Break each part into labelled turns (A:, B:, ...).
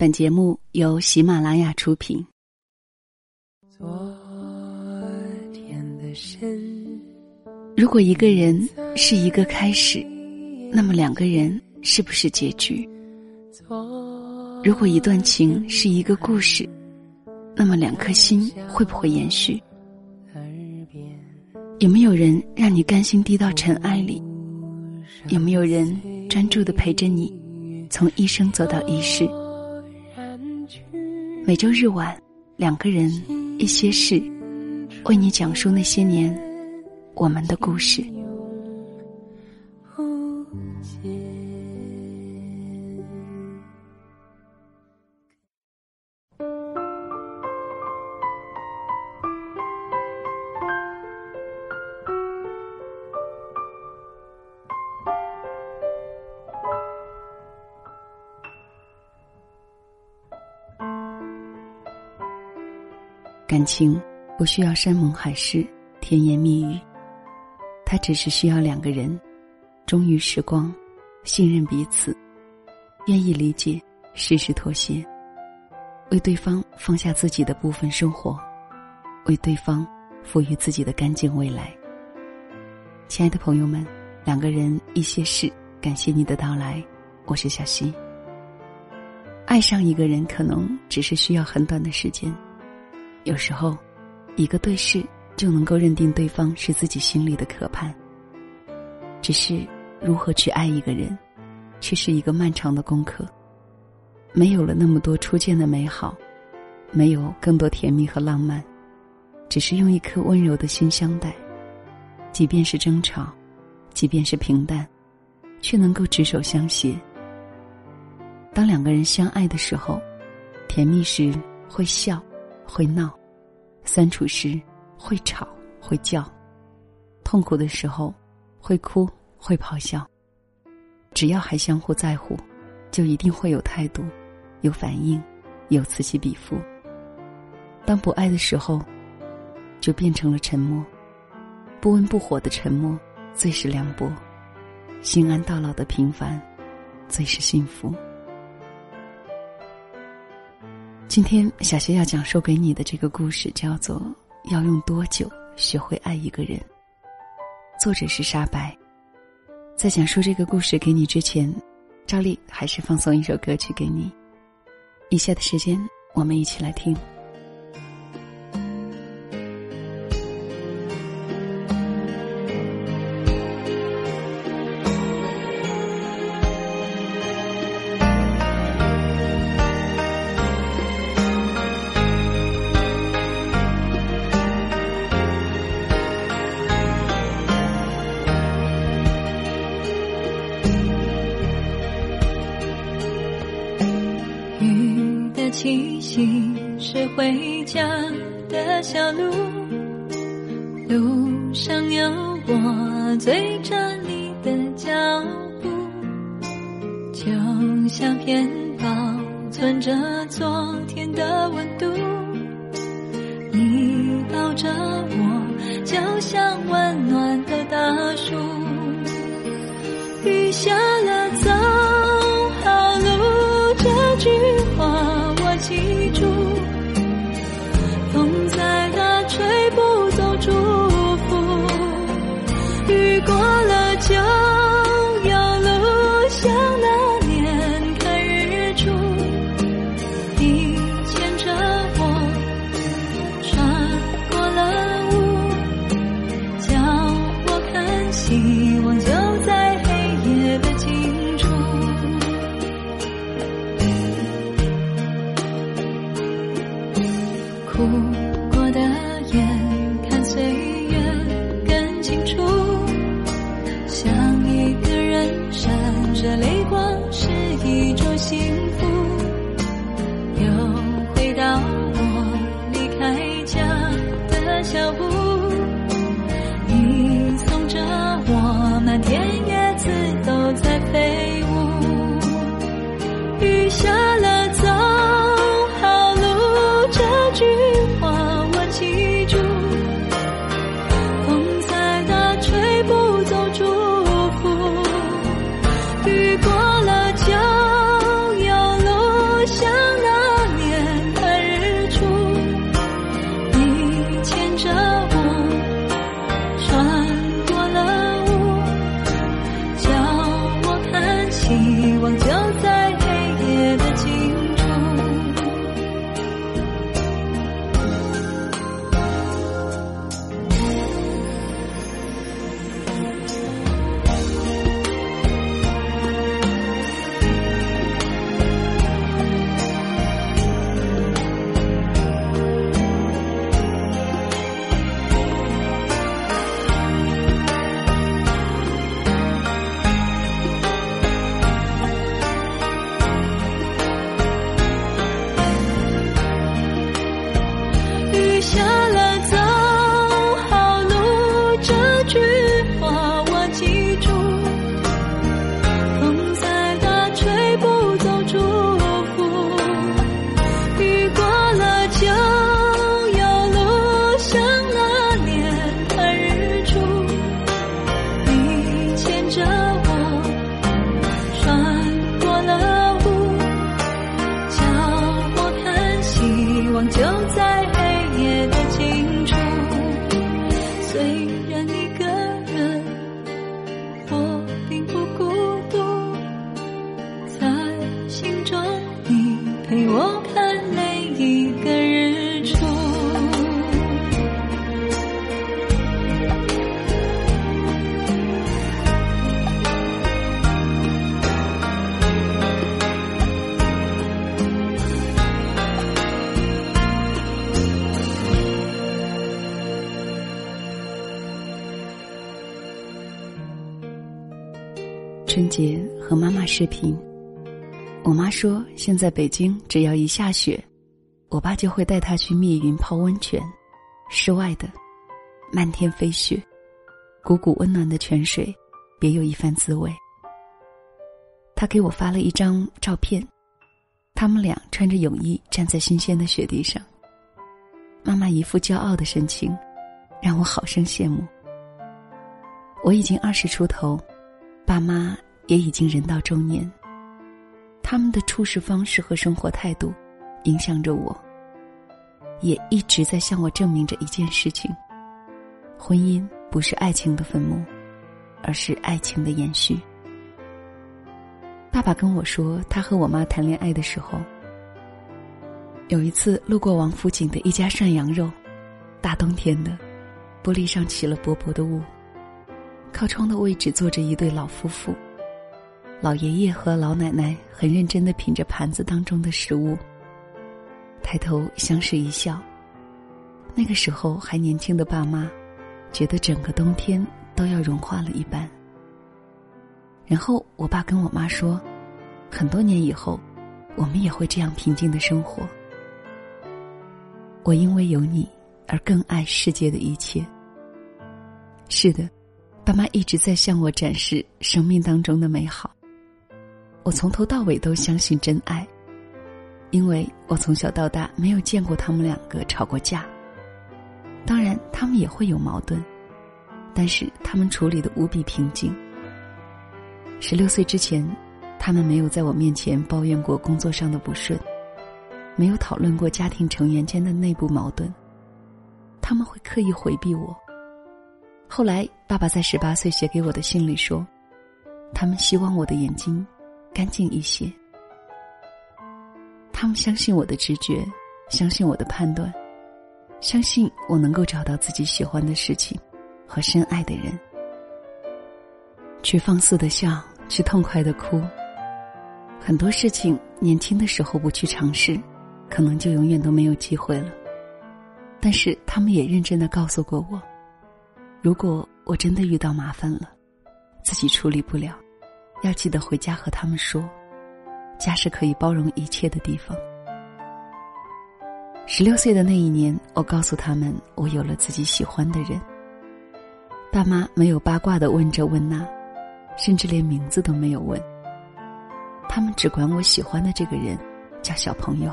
A: 本节目由喜马拉雅出品。
B: 昨天的深，
A: 如果一个人是一个开始，那么两个人是不是结局？如果一段情是一个故事，那么两颗心会不会延续？有没有人让你甘心低到尘埃里？有没有人专注的陪着你，从一生走到一世？每周日晚，两个人一些事，为你讲述那些年我们的故事。感情不需要山盟海誓、甜言蜜语，它只是需要两个人忠于时光、信任彼此、愿意理解、适时妥协，为对方放下自己的部分生活，为对方赋予自己的干净未来。亲爱的朋友们，两个人一些事，感谢你的到来，我是小溪。爱上一个人，可能只是需要很短的时间。有时候，一个对视就能够认定对方是自己心里的渴盼。只是如何去爱一个人，却是一个漫长的功课。没有了那么多初见的美好，没有更多甜蜜和浪漫，只是用一颗温柔的心相待。即便是争吵，即便是平淡，却能够执手相携。当两个人相爱的时候，甜蜜时会笑，会闹。相处时会吵会叫，痛苦的时候会哭会咆哮。只要还相互在乎，就一定会有态度、有反应、有此起彼伏。当不爱的时候，就变成了沉默。不温不火的沉默最是凉薄，心安到老的平凡最是幸福。今天小溪要讲述给你的这个故事叫做《要用多久学会爱一个人》，作者是沙白。在讲述这个故事给你之前，照例还是放送一首歌曲给你。以下的时间，我们一起来听。
C: 的小路，路上有我追着你的脚步，就像片保存着昨天的温度。你抱着我，就像温暖的大树。雨下了，
A: 视频，我妈说现在北京只要一下雪，我爸就会带她去密云泡温泉，室外的，漫天飞雪，汩汩温暖的泉水，别有一番滋味。他给我发了一张照片，他们俩穿着泳衣站在新鲜的雪地上，妈妈一副骄傲的神情，让我好生羡慕。我已经二十出头。爸妈也已经人到中年，他们的处事方式和生活态度，影响着我，也一直在向我证明着一件事情：婚姻不是爱情的坟墓，而是爱情的延续。爸爸跟我说，他和我妈谈恋爱的时候，有一次路过王府井的一家涮羊肉，大冬天的，玻璃上起了薄薄的雾。靠窗的位置坐着一对老夫妇，老爷爷和老奶奶很认真的品着盘子当中的食物，抬头相视一笑。那个时候还年轻的爸妈，觉得整个冬天都要融化了一般。然后我爸跟我妈说，很多年以后，我们也会这样平静的生活。我因为有你而更爱世界的一切。是的。爸妈一直在向我展示生命当中的美好。我从头到尾都相信真爱，因为我从小到大没有见过他们两个吵过架。当然，他们也会有矛盾，但是他们处理的无比平静。十六岁之前，他们没有在我面前抱怨过工作上的不顺，没有讨论过家庭成员间的内部矛盾。他们会刻意回避我。后来，爸爸在十八岁写给我的信里说：“他们希望我的眼睛干净一些。他们相信我的直觉，相信我的判断，相信我能够找到自己喜欢的事情和深爱的人，去放肆的笑，去痛快的哭。很多事情年轻的时候不去尝试，可能就永远都没有机会了。但是他们也认真的告诉过我。”如果我真的遇到麻烦了，自己处理不了，要记得回家和他们说，家是可以包容一切的地方。十六岁的那一年，我告诉他们我有了自己喜欢的人。爸妈没有八卦的问这问那，甚至连名字都没有问。他们只管我喜欢的这个人叫小朋友。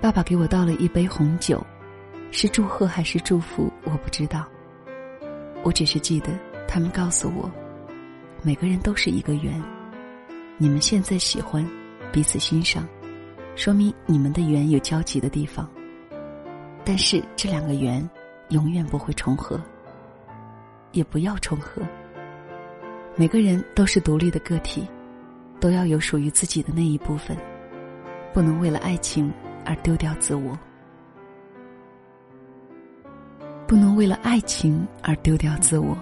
A: 爸爸给我倒了一杯红酒，是祝贺还是祝福，我不知道。我只是记得，他们告诉我，每个人都是一个圆。你们现在喜欢，彼此欣赏，说明你们的缘有交集的地方。但是这两个圆，永远不会重合，也不要重合。每个人都是独立的个体，都要有属于自己的那一部分，不能为了爱情而丢掉自我，不能为了爱情而丢掉自我。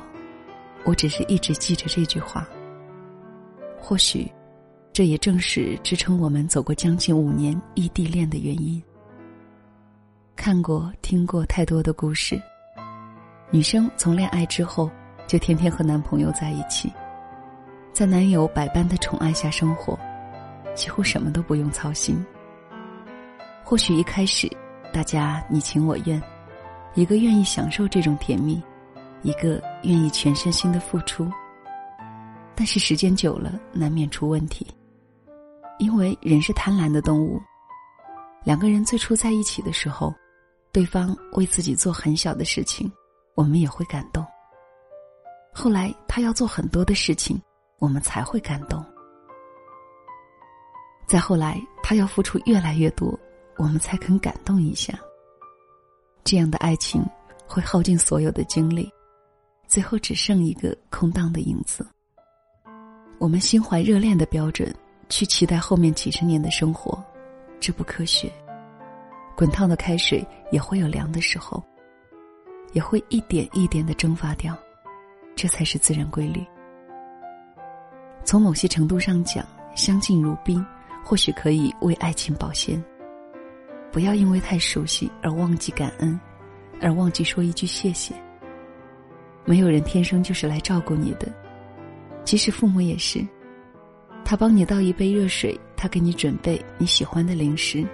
A: 我只是一直记着这句话。或许，这也正是支撑我们走过将近五年异地恋的原因。看过、听过太多的故事，女生从恋爱之后就天天和男朋友在一起，在男友百般的宠爱下生活，几乎什么都不用操心。或许一开始，大家你情我愿，一个愿意享受这种甜蜜。一个愿意全身心的付出，但是时间久了难免出问题，因为人是贪婪的动物。两个人最初在一起的时候，对方为自己做很小的事情，我们也会感动。后来他要做很多的事情，我们才会感动。再后来他要付出越来越多，我们才肯感动一下。这样的爱情会耗尽所有的精力。最后只剩一个空荡的影子。我们心怀热恋的标准，去期待后面几十年的生活，这不科学。滚烫的开水也会有凉的时候，也会一点一点的蒸发掉，这才是自然规律。从某些程度上讲，相敬如宾，或许可以为爱情保鲜。不要因为太熟悉而忘记感恩，而忘记说一句谢谢。没有人天生就是来照顾你的，即使父母也是。他帮你倒一杯热水，他给你准备你喜欢的零食。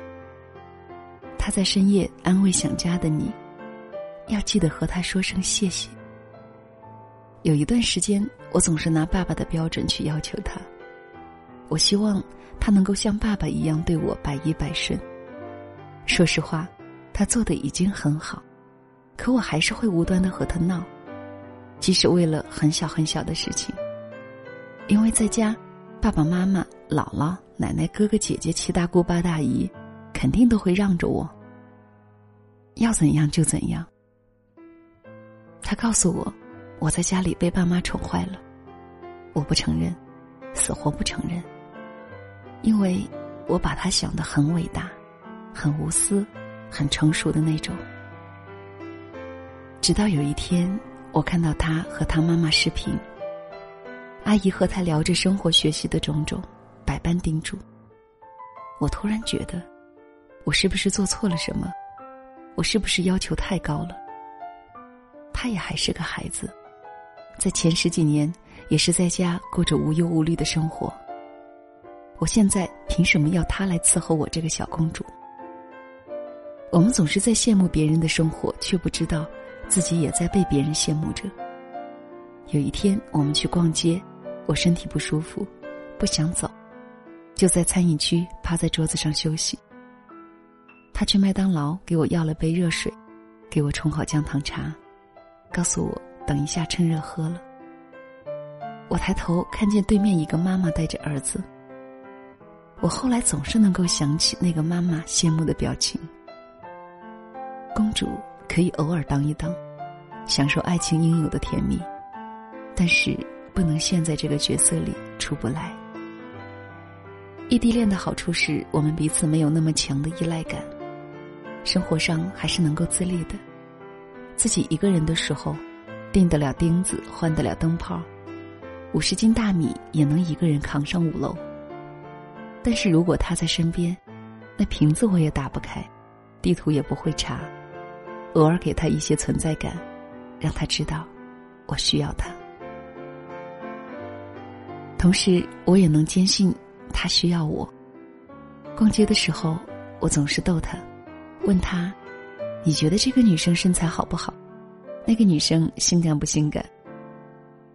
A: 他在深夜安慰想家的你，要记得和他说声谢谢。有一段时间，我总是拿爸爸的标准去要求他，我希望他能够像爸爸一样对我百依百顺。说实话，他做的已经很好，可我还是会无端的和他闹。即使为了很小很小的事情，因为在家，爸爸妈妈、姥姥、奶奶、哥哥姐姐、七大姑八大姨，肯定都会让着我。要怎样就怎样。他告诉我，我在家里被爸妈宠坏了，我不承认，死活不承认，因为我把他想的很伟大，很无私，很成熟的那种。直到有一天。我看到他和他妈妈视频，阿姨和他聊着生活、学习的种种，百般叮嘱。我突然觉得，我是不是做错了什么？我是不是要求太高了？他也还是个孩子，在前十几年也是在家过着无忧无虑的生活。我现在凭什么要他来伺候我这个小公主？我们总是在羡慕别人的生活，却不知道。自己也在被别人羡慕着。有一天，我们去逛街，我身体不舒服，不想走，就在餐饮区趴在桌子上休息。他去麦当劳给我要了杯热水，给我冲好姜糖茶，告诉我等一下趁热喝了。我抬头看见对面一个妈妈带着儿子，我后来总是能够想起那个妈妈羡慕的表情。公主。可以偶尔当一当，享受爱情应有的甜蜜，但是不能陷在这个角色里出不来。异地恋的好处是我们彼此没有那么强的依赖感，生活上还是能够自立的。自己一个人的时候，钉得了钉子，换得了灯泡，五十斤大米也能一个人扛上五楼。但是如果他在身边，那瓶子我也打不开，地图也不会查。偶尔给他一些存在感，让他知道我需要他。同时，我也能坚信他需要我。逛街的时候，我总是逗他，问他：“你觉得这个女生身材好不好？那个女生性感不性感？”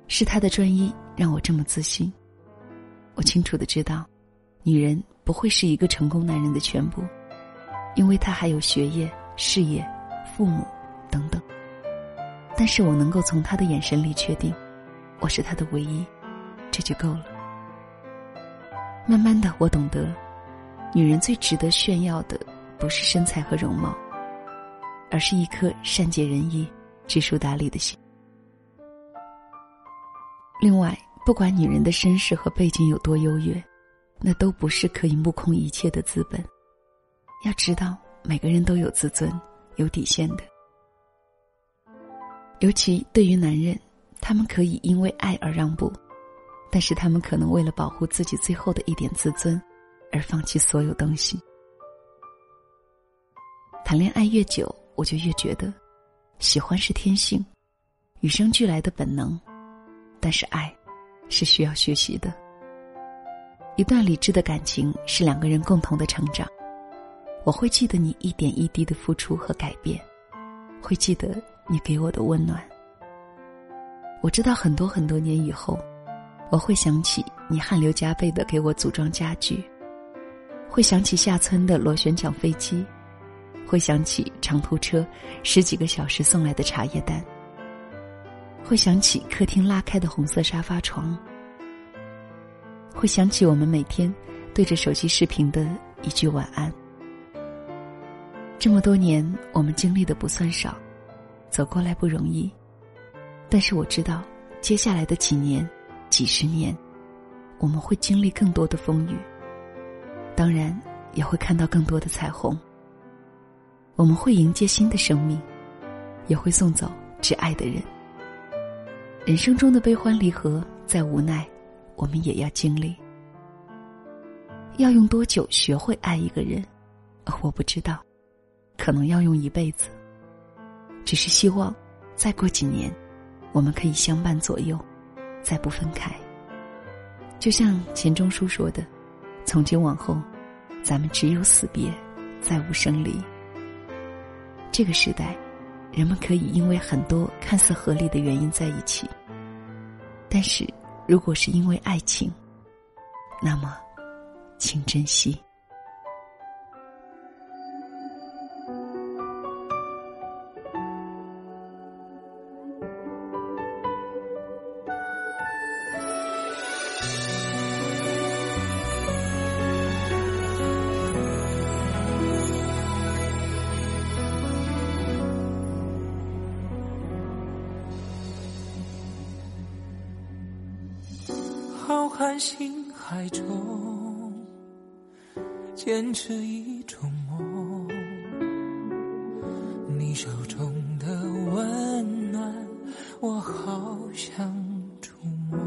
A: 是他的专一让我这么自信。我清楚的知道，女人不会是一个成功男人的全部，因为他还有学业、事业。父母，等等。但是我能够从他的眼神里确定，我是他的唯一，这就够了。慢慢的，我懂得，女人最值得炫耀的，不是身材和容貌，而是一颗善解人意、知书达理的心。另外，不管女人的身世和背景有多优越，那都不是可以目空一切的资本。要知道，每个人都有自尊、有底线的。尤其对于男人，他们可以因为爱而让步，但是他们可能为了保护自己最后的一点自尊，而放弃所有东西。谈恋爱越久，我就越觉得，喜欢是天性，与生俱来的本能，但是爱，是需要学习的。一段理智的感情是两个人共同的成长。我会记得你一点一滴的付出和改变，会记得你给我的温暖。我知道很多很多年以后，我会想起你汗流浃背的给我组装家具，会想起下村的螺旋桨飞机。会想起长途车十几个小时送来的茶叶蛋，会想起客厅拉开的红色沙发床，会想起我们每天对着手机视频的一句晚安。这么多年，我们经历的不算少，走过来不容易，但是我知道，接下来的几年、几十年，我们会经历更多的风雨，当然也会看到更多的彩虹。我们会迎接新的生命，也会送走挚爱的人。人生中的悲欢离合，再无奈，我们也要经历。要用多久学会爱一个人，我不知道，可能要用一辈子。只是希望，再过几年，我们可以相伴左右，再不分开。就像钱钟书说的：“从今往后，咱们只有死别，再无生离。”这个时代，人们可以因为很多看似合理的原因在一起，但是如果是因为爱情，那么，请珍惜。
B: 心海中，坚持一种梦。你手中的温暖，我好想触摸。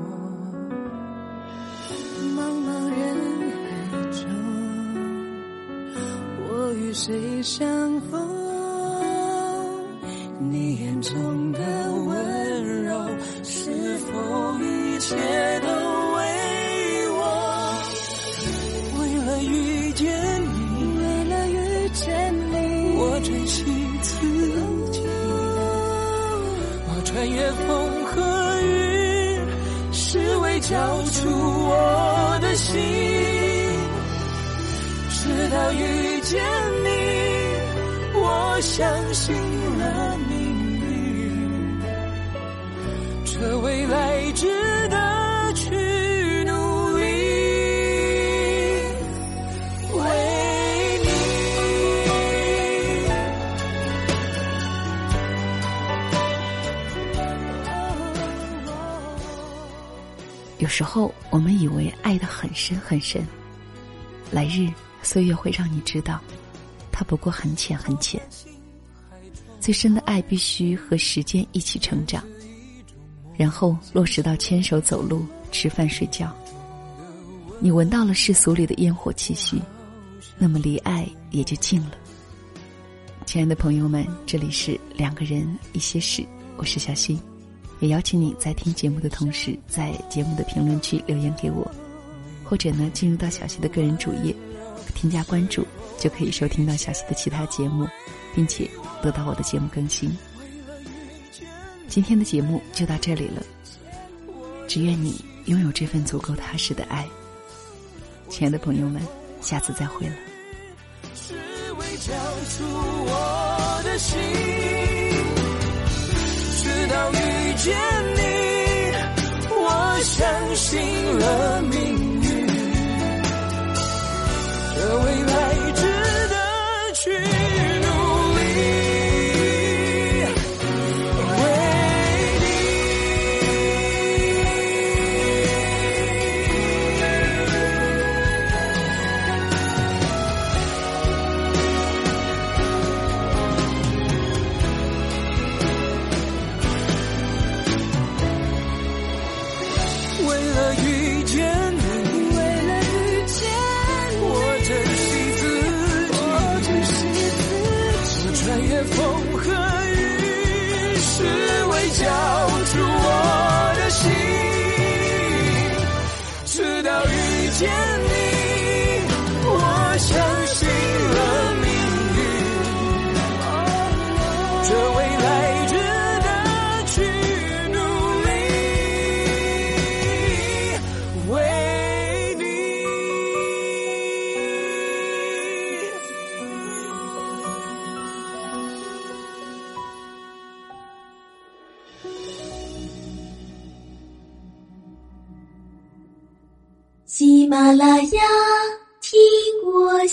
C: 茫茫人海中，我与谁相逢？你眼中的温柔，是否一切都？
B: 穿越风和雨，是为交出我的心。直到遇见你，我相信了命运，这未来
A: 之时候，我们以为爱的很深很深，来日岁月会让你知道，它不过很浅很浅。最深的爱必须和时间一起成长，然后落实到牵手走路、吃饭睡觉。你闻到了世俗里的烟火气息，那么离爱也就近了。亲爱的朋友们，这里是两个人一些事，我是小溪。也邀请你在听节目的同时，在节目的评论区留言给我，或者呢，进入到小溪的个人主页，添加关注，就可以收听到小溪的其他节目，并且得到我的节目更新。今天的节目就到这里了，只愿你拥有这份足够踏实的爱。亲爱的朋友们，下次再会了。
B: 只为交出我的心。直到遇见你，我相信了命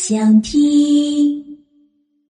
D: 想听。